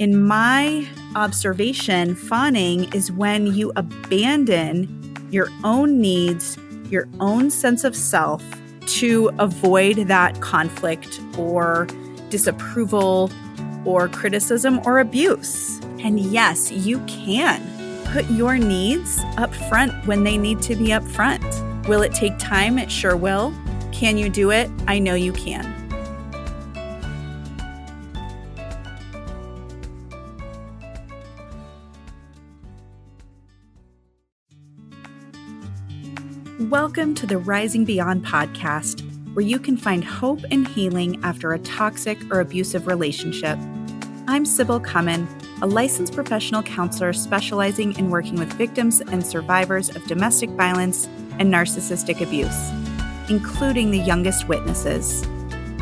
In my observation, fawning is when you abandon your own needs, your own sense of self to avoid that conflict or disapproval or criticism or abuse. And yes, you can put your needs up front when they need to be up front. Will it take time? It sure will. Can you do it? I know you can. Welcome to the Rising Beyond podcast, where you can find hope and healing after a toxic or abusive relationship. I'm Sybil Cummin, a licensed professional counselor specializing in working with victims and survivors of domestic violence and narcissistic abuse, including the youngest witnesses.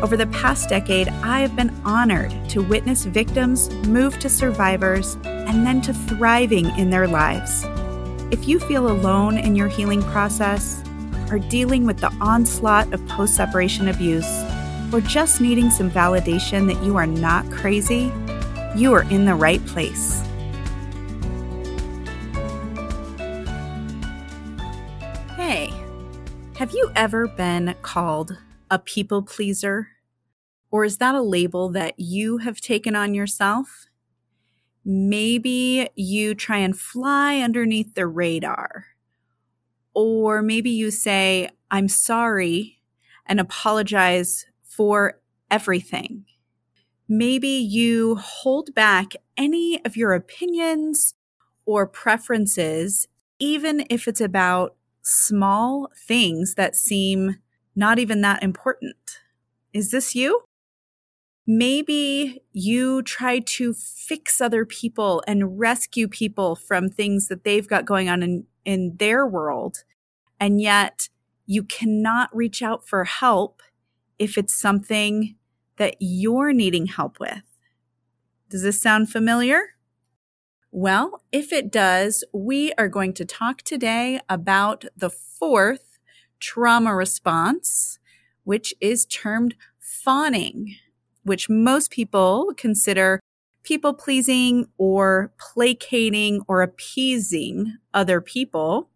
Over the past decade, I have been honored to witness victims move to survivors and then to thriving in their lives. If you feel alone in your healing process, are dealing with the onslaught of post separation abuse, or just needing some validation that you are not crazy, you are in the right place. Hey, have you ever been called a people pleaser? Or is that a label that you have taken on yourself? Maybe you try and fly underneath the radar. Or maybe you say, I'm sorry and apologize for everything. Maybe you hold back any of your opinions or preferences, even if it's about small things that seem not even that important. Is this you? Maybe you try to fix other people and rescue people from things that they've got going on in, in their world. And yet you cannot reach out for help if it's something that you're needing help with. Does this sound familiar? Well, if it does, we are going to talk today about the fourth trauma response, which is termed fawning which most people consider people pleasing or placating or appeasing other people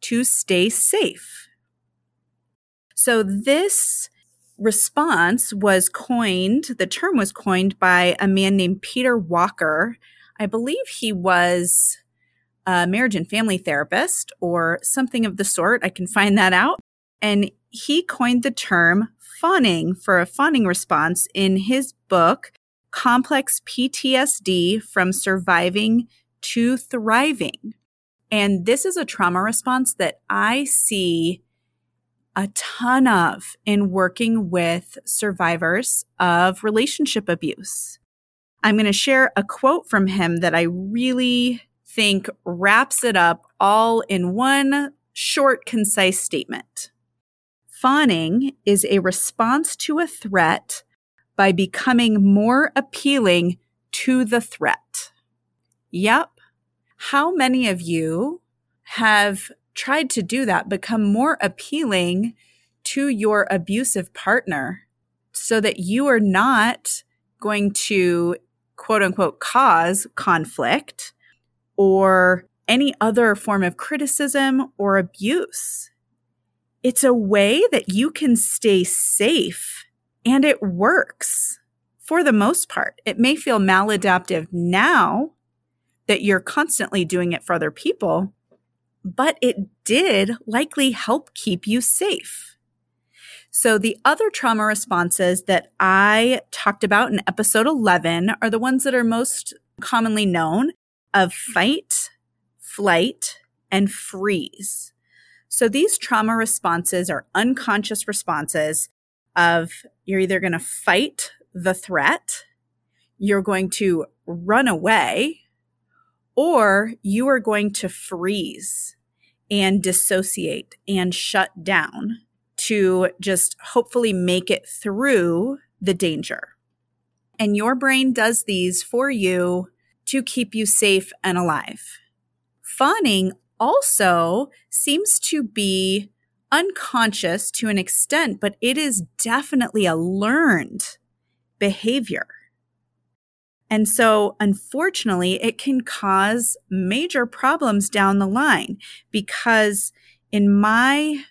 to stay safe. So this response was coined, the term was coined by a man named Peter Walker. I believe he was a marriage and family therapist or something of the sort. I can find that out. And he coined the term fawning for a fawning response in his book, Complex PTSD from Surviving to Thriving. And this is a trauma response that I see a ton of in working with survivors of relationship abuse. I'm going to share a quote from him that I really think wraps it up all in one short, concise statement. Fawning is a response to a threat by becoming more appealing to the threat. Yep. How many of you have tried to do that, become more appealing to your abusive partner so that you are not going to quote unquote cause conflict or any other form of criticism or abuse? It's a way that you can stay safe and it works for the most part. It may feel maladaptive now that you're constantly doing it for other people, but it did likely help keep you safe. So the other trauma responses that I talked about in episode 11 are the ones that are most commonly known of fight, flight, and freeze. So these trauma responses are unconscious responses of you're either going to fight the threat, you're going to run away, or you are going to freeze and dissociate and shut down to just hopefully make it through the danger. And your brain does these for you to keep you safe and alive. Fawning also seems to be unconscious to an extent, but it is definitely a learned behavior. And so, unfortunately, it can cause major problems down the line because, in my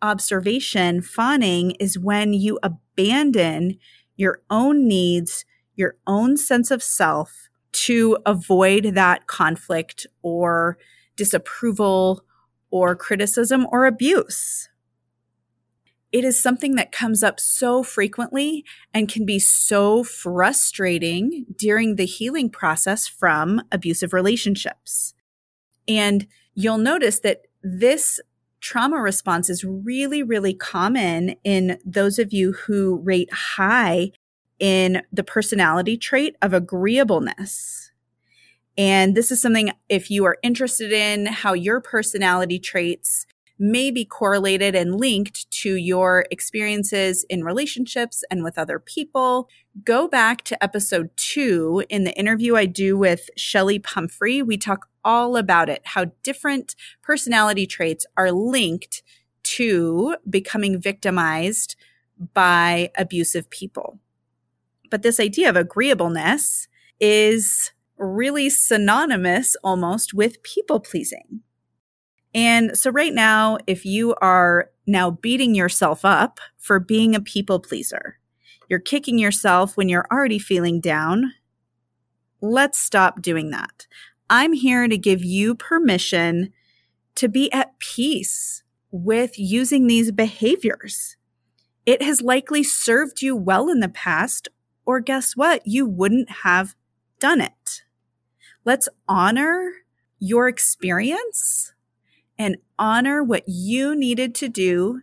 observation, fawning is when you abandon your own needs, your own sense of self to avoid that conflict or disapproval or criticism or abuse. It is something that comes up so frequently and can be so frustrating during the healing process from abusive relationships. And you'll notice that this trauma response is really, really common in those of you who rate high in the personality trait of agreeableness. And this is something, if you are interested in how your personality traits may be correlated and linked to your experiences in relationships and with other people, go back to episode two in the interview I do with Shelly Pumphrey. We talk all about it, how different personality traits are linked to becoming victimized by abusive people. But this idea of agreeableness is really synonymous almost with people pleasing. And so, right now, if you are now beating yourself up for being a people pleaser, you're kicking yourself when you're already feeling down, let's stop doing that. I'm here to give you permission to be at peace with using these behaviors. It has likely served you well in the past or guess what? You wouldn't have done it. Let's honor your experience and honor what you needed to do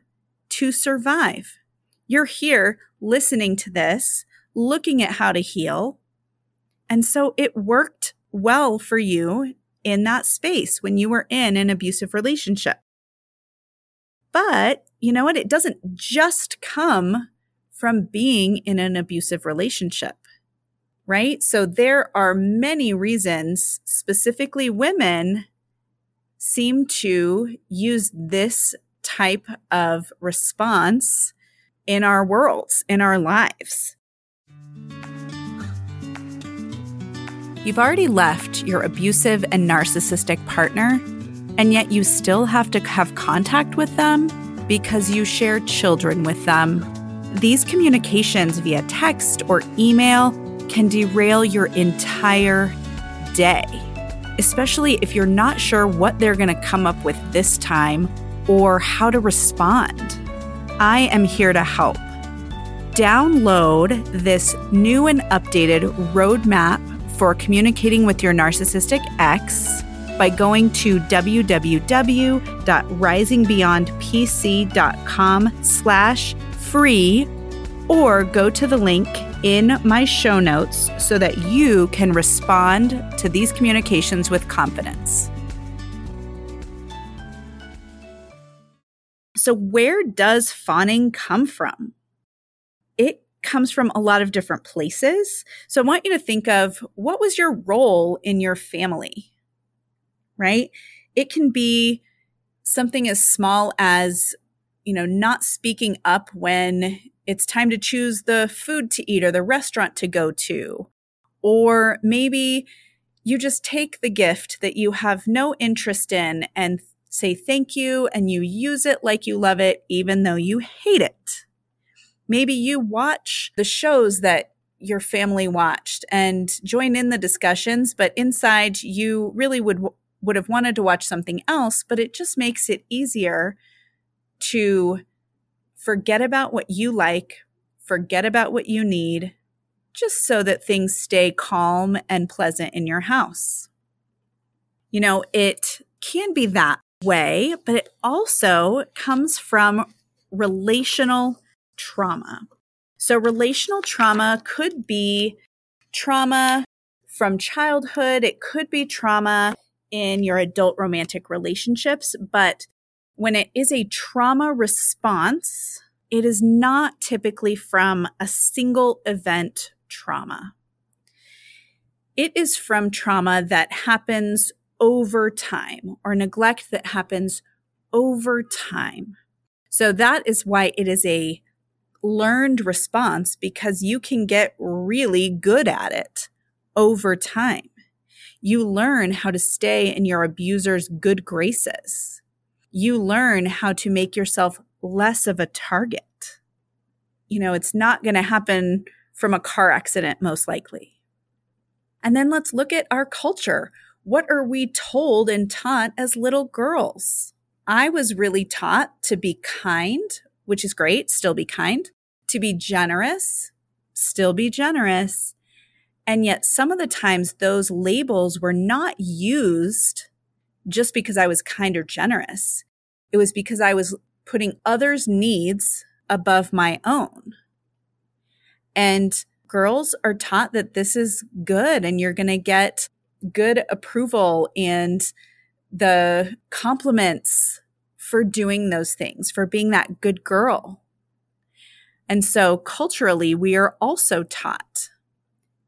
to survive. You're here listening to this, looking at how to heal. And so it worked well for you in that space when you were in an abusive relationship. But you know what? It doesn't just come from being in an abusive relationship, right? So there are many reasons, specifically women seem to use this type of response in our worlds, in our lives. You've already left your abusive and narcissistic partner, and yet you still have to have contact with them because you share children with them these communications via text or email can derail your entire day, especially if you're not sure what they're going to come up with this time or how to respond. I am here to help. Download this new and updated roadmap for communicating with your narcissistic ex by going to www.risingbeyondpc.com slash free or go to the link in my show notes so that you can respond to these communications with confidence. So, where does fawning come from? It comes from a lot of different places. So, I want you to think of what was your role in your family, right? It can be something as small as you know, not speaking up when it's time to choose the food to eat or the restaurant to go to. Or maybe you just take the gift that you have no interest in and say thank you and you use it like you love it, even though you hate it. Maybe you watch the shows that your family watched and join in the discussions, but inside you really would would have wanted to watch something else, but it just makes it easier to forget about what you like, forget about what you need, just so that things stay calm and pleasant in your house. You know, it can be that way, but it also comes from relational trauma. So, relational trauma could be trauma from childhood, it could be trauma in your adult romantic relationships, but when it is a trauma response, it is not typically from a single event trauma. It is from trauma that happens over time or neglect that happens over time. So that is why it is a learned response because you can get really good at it over time. You learn how to stay in your abuser's good graces. You learn how to make yourself less of a target. You know, it's not going to happen from a car accident, most likely. And then let's look at our culture. What are we told and taught as little girls? I was really taught to be kind, which is great, still be kind, to be generous, still be generous. And yet, some of the times, those labels were not used just because I was kind or generous. It was because I was putting others' needs above my own. And girls are taught that this is good and you're going to get good approval and the compliments for doing those things, for being that good girl. And so culturally, we are also taught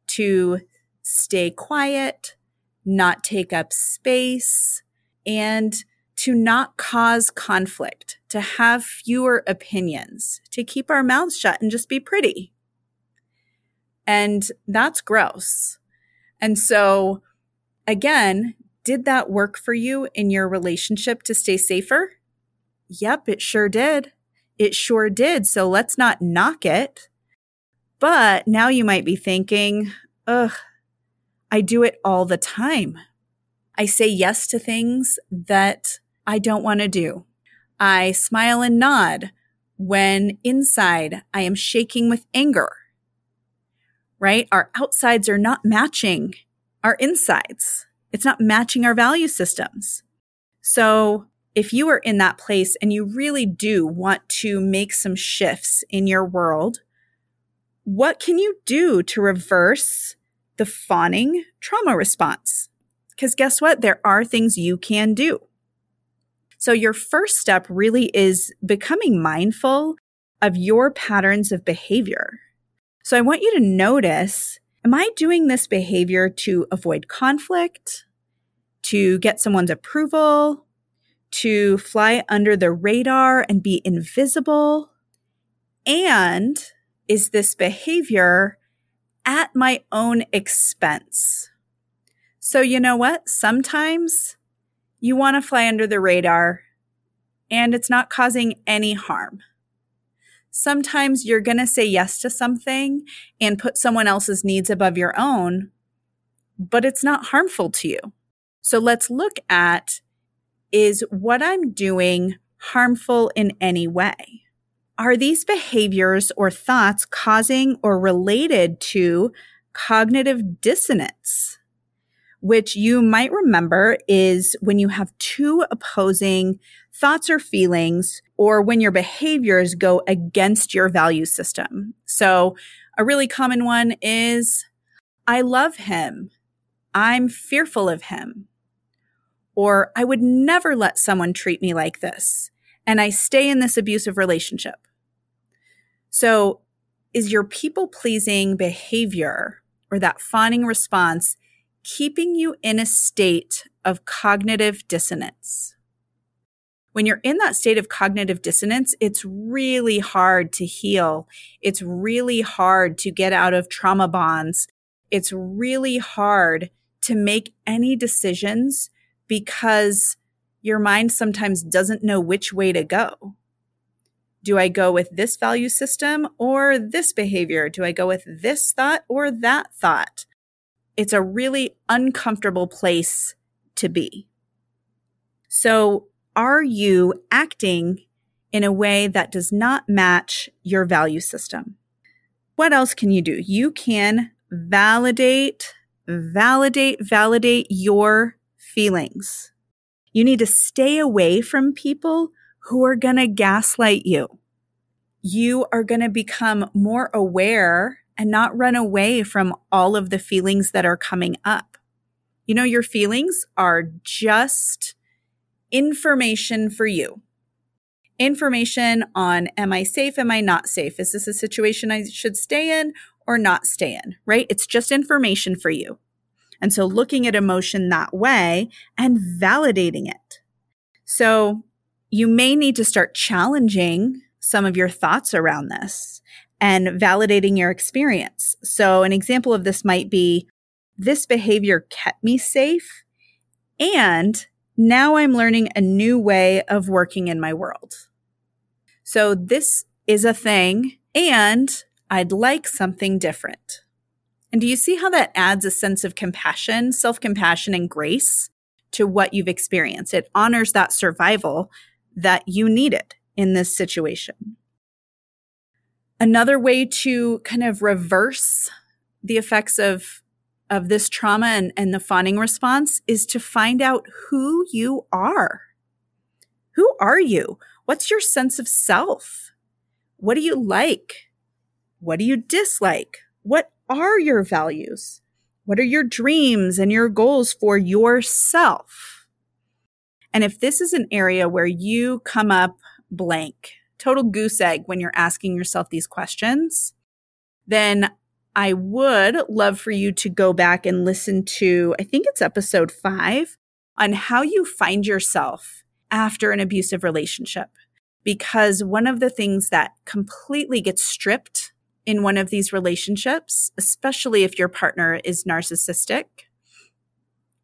to stay quiet, not take up space, and to not cause conflict, to have fewer opinions, to keep our mouths shut and just be pretty. And that's gross. And so, again, did that work for you in your relationship to stay safer? Yep, it sure did. It sure did. So let's not knock it. But now you might be thinking, ugh, I do it all the time. I say yes to things that I don't want to do. I smile and nod when inside I am shaking with anger. Right? Our outsides are not matching our insides. It's not matching our value systems. So if you are in that place and you really do want to make some shifts in your world, what can you do to reverse the fawning trauma response? Because guess what? There are things you can do. So your first step really is becoming mindful of your patterns of behavior. So I want you to notice, am I doing this behavior to avoid conflict, to get someone's approval, to fly under the radar and be invisible? And is this behavior at my own expense? So, you know what? Sometimes you want to fly under the radar and it's not causing any harm. Sometimes you're going to say yes to something and put someone else's needs above your own, but it's not harmful to you. So let's look at is what I'm doing harmful in any way? Are these behaviors or thoughts causing or related to cognitive dissonance? Which you might remember is when you have two opposing thoughts or feelings, or when your behaviors go against your value system. So, a really common one is I love him. I'm fearful of him or I would never let someone treat me like this. And I stay in this abusive relationship. So is your people pleasing behavior or that fawning response keeping you in a state of cognitive dissonance? When you're in that state of cognitive dissonance, it's really hard to heal. It's really hard to get out of trauma bonds. It's really hard to make any decisions because your mind sometimes doesn't know which way to go. Do I go with this value system or this behavior? Do I go with this thought or that thought? It's a really uncomfortable place to be. So, are you acting in a way that does not match your value system? What else can you do? You can validate, validate, validate your feelings. You need to stay away from people who are going to gaslight you. You are going to become more aware and not run away from all of the feelings that are coming up. You know, your feelings are just information for you. Information on am I safe? Am I not safe? Is this a situation I should stay in or not stay in? Right? It's just information for you. And so looking at emotion that way and validating it. So you may need to start challenging some of your thoughts around this and validating your experience. So an example of this might be this behavior kept me safe. And now I'm learning a new way of working in my world. So this is a thing and I'd like something different. And do you see how that adds a sense of compassion, self compassion, and grace to what you've experienced? It honors that survival that you needed in this situation. Another way to kind of reverse the effects of of this trauma and, and the fawning response is to find out who you are. Who are you? What's your sense of self? What do you like? What do you dislike? What are your values? What are your dreams and your goals for yourself? And if this is an area where you come up blank, total goose egg when you're asking yourself these questions, then I would love for you to go back and listen to, I think it's episode five, on how you find yourself after an abusive relationship. Because one of the things that completely gets stripped in one of these relationships, especially if your partner is narcissistic,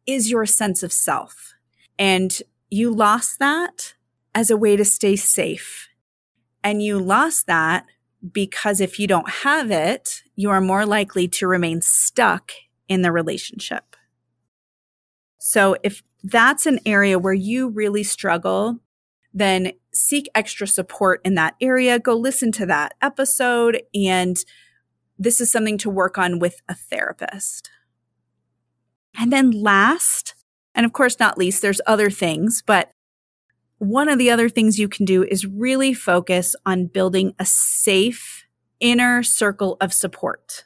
is your sense of self. And you lost that as a way to stay safe. And you lost that because if you don't have it, you are more likely to remain stuck in the relationship. So if that's an area where you really struggle, then seek extra support in that area. Go listen to that episode. And this is something to work on with a therapist. And then last, and of course, not least, there's other things, but one of the other things you can do is really focus on building a safe inner circle of support.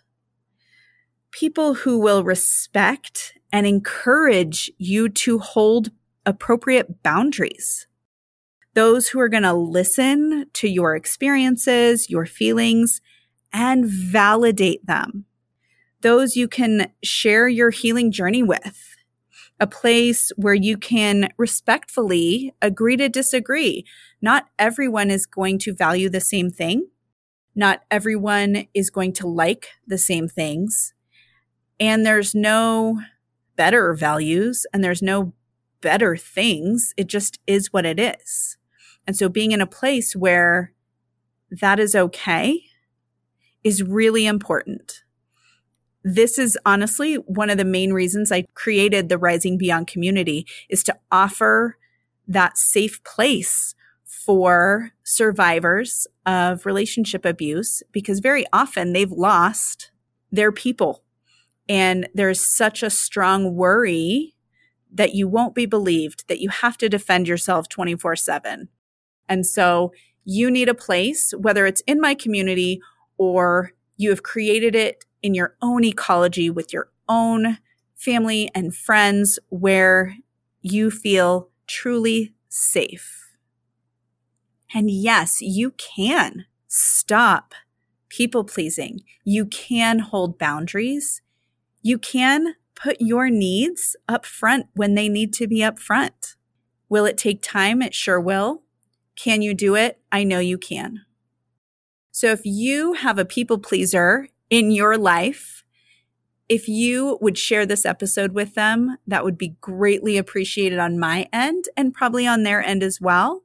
People who will respect and encourage you to hold appropriate boundaries. Those who are going to listen to your experiences, your feelings, and validate them. Those you can share your healing journey with a place where you can respectfully agree to disagree. Not everyone is going to value the same thing. Not everyone is going to like the same things. And there's no better values and there's no better things. It just is what it is. And so being in a place where that is okay is really important this is honestly one of the main reasons I created the Rising Beyond community is to offer that safe place for survivors of relationship abuse because very often they've lost their people. And there's such a strong worry that you won't be believed, that you have to defend yourself 24 7. And so you need a place, whether it's in my community or you have created it in your own ecology with your own family and friends where you feel truly safe. And yes, you can stop people pleasing. You can hold boundaries. You can put your needs up front when they need to be up front. Will it take time? It sure will. Can you do it? I know you can. So if you have a people pleaser in your life, if you would share this episode with them, that would be greatly appreciated on my end and probably on their end as well.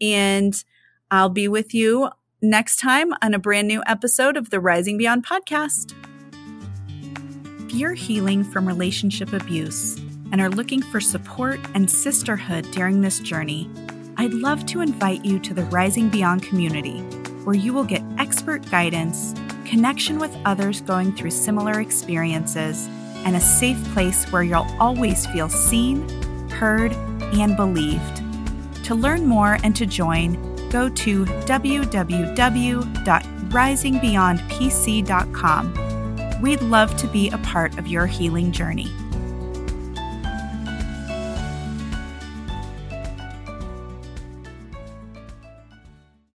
And I'll be with you next time on a brand new episode of the Rising Beyond podcast. If you're healing from relationship abuse and are looking for support and sisterhood during this journey, I'd love to invite you to the Rising Beyond community, where you will get expert guidance connection with others going through similar experiences, and a safe place where you'll always feel seen, heard, and believed. To learn more and to join, go to www.risingbeyondpc.com. We'd love to be a part of your healing journey.